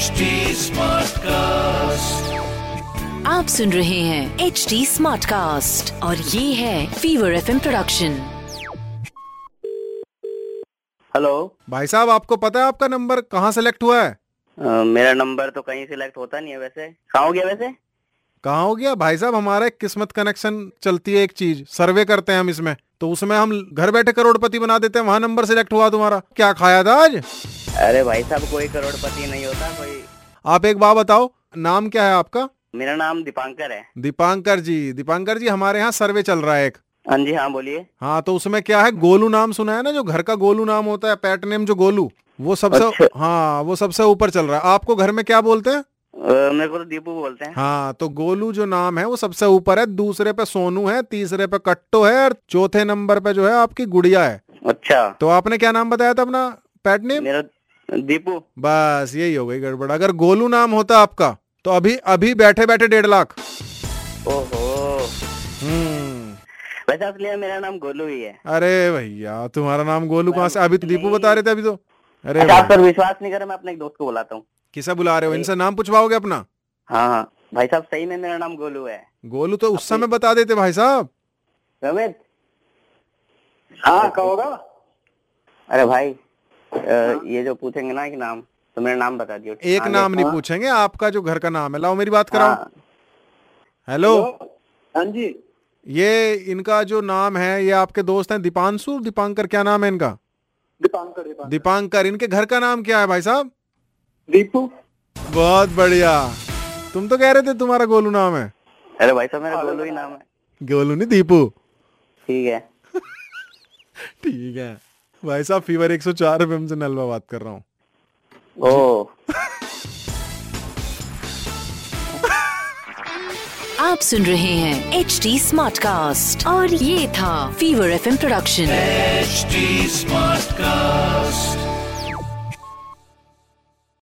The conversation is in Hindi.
HD Smartcast. आप सुन रहे हैं एच डी स्मार्ट कास्ट और ये है फीवर एफ़ प्रोडक्शन हेलो भाई साहब आपको पता है आपका नंबर कहाँ सेलेक्ट हुआ है? अ, मेरा नंबर तो कहीं सिलेक्ट होता नहीं है वैसे। कहाँ हो गया वैसे? कहाँ हो गया? भाई साहब हमारा एक किस्मत कनेक्शन चलती है एक चीज़। सर्वे करते हैं हम इसमें। तो उसमें हम घर बैठे करोड़पति बना देते हैं वहाँ नंबर सिलेक्ट हुआ तुम्हारा। क्या खाया था आज? अरे भाई साहब कोई करोड़पति नहीं होता कोई आप एक बात बताओ नाम क्या है आपका? मेरा नाम दीपांकर है। दीपांकर जी। दीपांकर जी हमारे यहाँ सर्वे चल रहा है एक। हाँ जी हाँ बोलिए। हाँ तो उसमें क्या है गोलू नाम सुना है ना जो घर का गोलू नाम होता है पेट नेम जो गोलू वो सबसे अच्छा। हाँ वो सबसे ऊपर चल रहा है। आपको घर में क्या बोलते हैं? मेरे को तो दीपू बोलते हैं। हाँ तो गोलू जो नाम है वो सबसे ऊपर है दूसरे पे सोनू है तीसरे पे कट्टो है और चौथे नंबर पे जो है आपकी गुड़िया है। अच्छा। तो आपने क्या नाम बताया था अपना पेट नेम? मेरा दीपू। बस यही हो गई गड़बड़। अगर गोलू नाम होता आपका तो अभी अभी बैठे बैठे डेढ़ लाख। ओहो। हम्म। वैसे असली मेरा नाम गोलू ही है। अरे भैया तुम्हारा नाम गोलू कहाँ से? अभी तो दीपू बता रहे थे अभी तो। अरे अच्छा आप पर विश्वास नहीं करे मैं अपने एक दोस्त को बुलाता हूँ। किसे बुला रहे हो? इनसे नाम पूछवाओगे अपना? हाँ हाँ। भाई साहब सही में मेरा नाम गोलू है। गोलू तो उस समय बता देते भाई साहब। रमित हाँ कहोगा अरे भाई अ, ये जो पूछेंगे ना एक नाम तो मेरा नाम बता दियो एक हाँ, नाम नहीं हाँ, पूछेंगे आपका जो घर का नाम है। लाओ मेरी बात कराओ। हाँ, हेलो। हाँ जी। ये इनका जो नाम है ये आपके दोस्त हैं दीपांशु? दीपांकर क्या नाम है इनका? दीपांकर दीपांकर। दीपांकर इनके घर का नाम क्या है भाई साहब? दीपू। बहुत बढ़िया। तुम तो कह रहे थे तुम्हारा गोलू नाम है। अरे भाई साहब मेरा गोलू ही नाम है। गोलू नहीं दीपू। ठीक है। ठीक है। भाई साहब फीवर 104 एफएम से नलवा बात कर रहा हूँ। ओ। आप सुन रहे हैं एच डी स्मार्ट कास्ट और ये था fever FM production H smart Smartcast.